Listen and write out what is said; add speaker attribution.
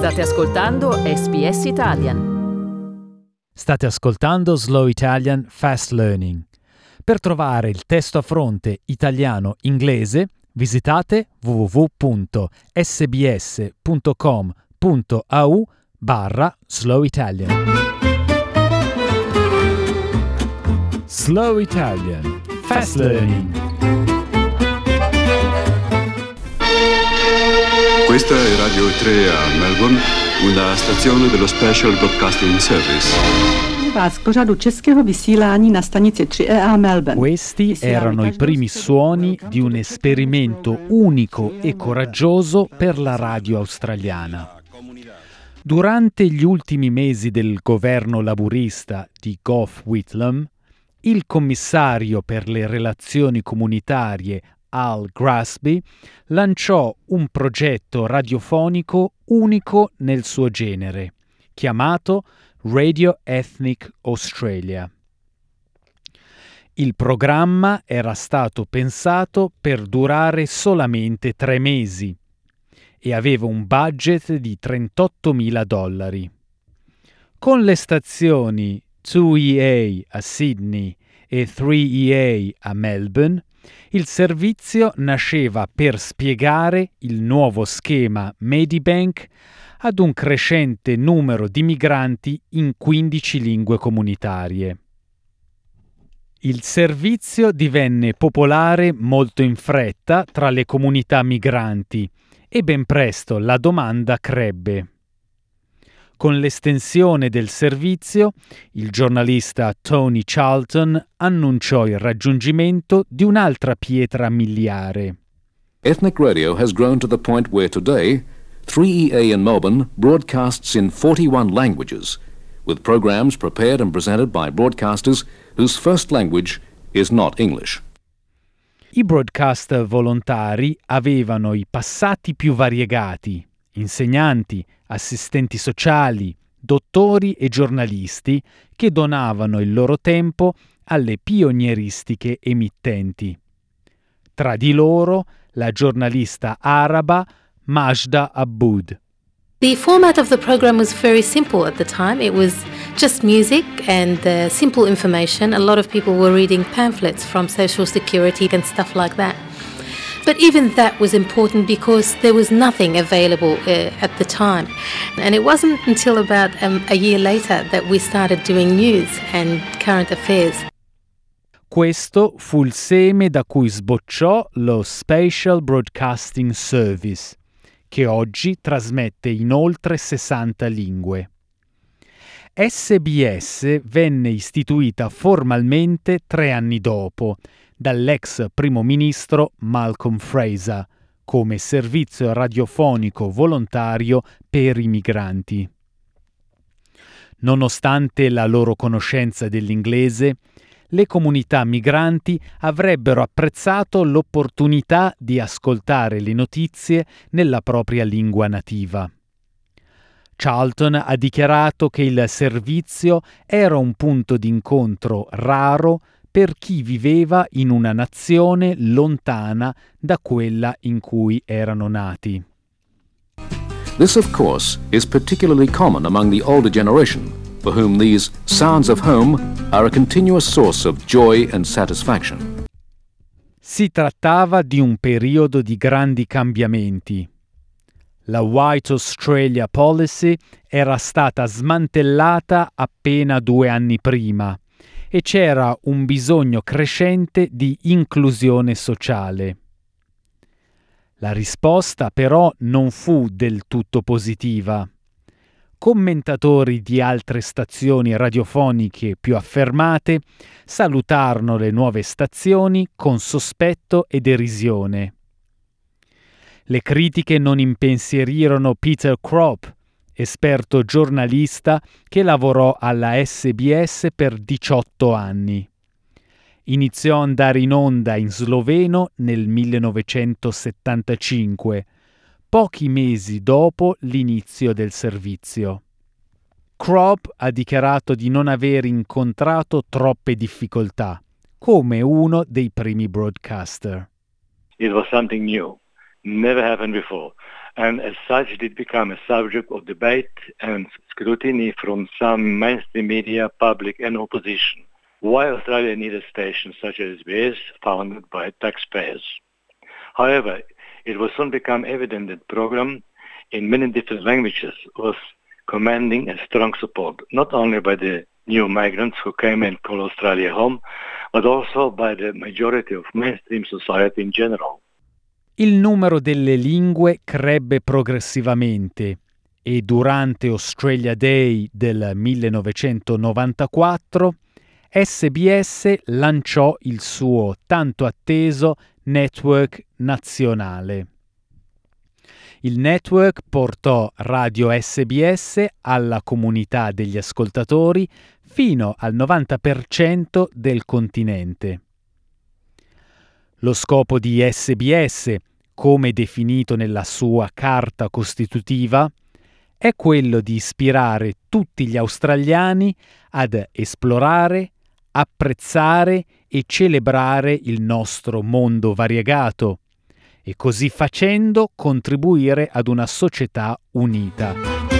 Speaker 1: State ascoltando SBS Italian.
Speaker 2: State ascoltando Slow Italian Fast Learning. Per trovare il testo a fronte italiano-inglese visitate www.sbs.com.au barra Slow Italian. Slow Italian Fast Learning.
Speaker 3: Questa è Radio 3 a Melbourne, una stazione dello Special Broadcasting Service.
Speaker 4: vás k pořadu českého vysílání na stanici 3EA Melbourne.
Speaker 2: Questi erano i primi suoni di un esperimento unico e coraggioso per la radio australiana. Durante gli ultimi mesi del governo laburista di Gough Whitlam, il commissario per le relazioni comunitarie Al Grasby lanciò un progetto radiofonico unico nel suo genere, chiamato Radio Ethnic Australia. Il programma era stato pensato per durare solamente tre mesi e aveva un budget di 38.000 dollari. Con le stazioni 2EA a Sydney e 3EA a Melbourne, il servizio nasceva per spiegare il nuovo schema Medibank ad un crescente numero di migranti in 15 lingue comunitarie. Il servizio divenne popolare molto in fretta tra le comunità migranti e ben presto la domanda crebbe. Con l'estensione del servizio, il giornalista Tony Charlton annunciò il raggiungimento di un'altra pietra miliare.
Speaker 5: Ethnic radio has grown to the point where today 3EA in Melbourne broadcasts in 41 languages, with programs prepared and presented by broadcasters whose first language is not English.
Speaker 2: I broadcaster volontari avevano i passati più variegati, insegnanti, assistenti sociali, dottori e giornalisti che donavano il loro tempo alle pionieristiche emittenti. Tra di loro la giornalista araba Majda Aboud.
Speaker 6: The format of the program was very simple at the time. It was just music and uh, simple information. A lot of people were reading pamphlets from Social Security and stuff like that. But even that was important because there was nothing available uh, at the time. And it wasn't until about um, a year later that we started doing news and current affairs.
Speaker 2: Questo fu il seme da cui sbocciò lo Special Broadcasting Service, che oggi trasmette in oltre 60 lingue. SBS venne istituita formalmente tre anni dopo dall'ex primo ministro Malcolm Fraser come servizio radiofonico volontario per i migranti. Nonostante la loro conoscenza dell'inglese, le comunità migranti avrebbero apprezzato l'opportunità di ascoltare le notizie nella propria lingua nativa. Charlton ha dichiarato che il servizio era un punto d'incontro raro per chi viveva in una nazione lontana da quella in cui erano nati.
Speaker 5: This, of course, is particularly common among the older generation, for whom these sounds of home are a continuous source of joy and satisfaction.
Speaker 2: Si trattava di un periodo di grandi cambiamenti. La White Australia Policy era stata smantellata appena due anni prima e c'era un bisogno crescente di inclusione sociale. La risposta però non fu del tutto positiva. Commentatori di altre stazioni radiofoniche più affermate salutarono le nuove stazioni con sospetto e derisione. Le critiche non impensierirono Peter Kropp, esperto giornalista che lavorò alla SBS per 18 anni. Iniziò ad andare in onda in sloveno nel 1975, pochi mesi dopo l'inizio del servizio. Kropp ha dichiarato di non aver incontrato troppe difficoltà, come uno dei primi broadcaster.
Speaker 7: It was something new, never happened before. And as such did become a subject of debate and scrutiny from some mainstream media, public and opposition. Why Australia needed stations such as SBS founded by taxpayers. However, it will soon become evident that program in many different languages was commanding a strong support, not only by the new migrants who came and called Australia home, but also by the majority of mainstream society in general.
Speaker 2: Il numero delle lingue crebbe progressivamente e durante Australia Day del 1994 SBS lanciò il suo tanto atteso network nazionale. Il network portò Radio SBS alla comunità degli ascoltatori fino al 90% del continente. Lo scopo di SBS, come definito nella sua carta costitutiva, è quello di ispirare tutti gli australiani ad esplorare, apprezzare e celebrare il nostro mondo variegato e così facendo contribuire ad una società unita.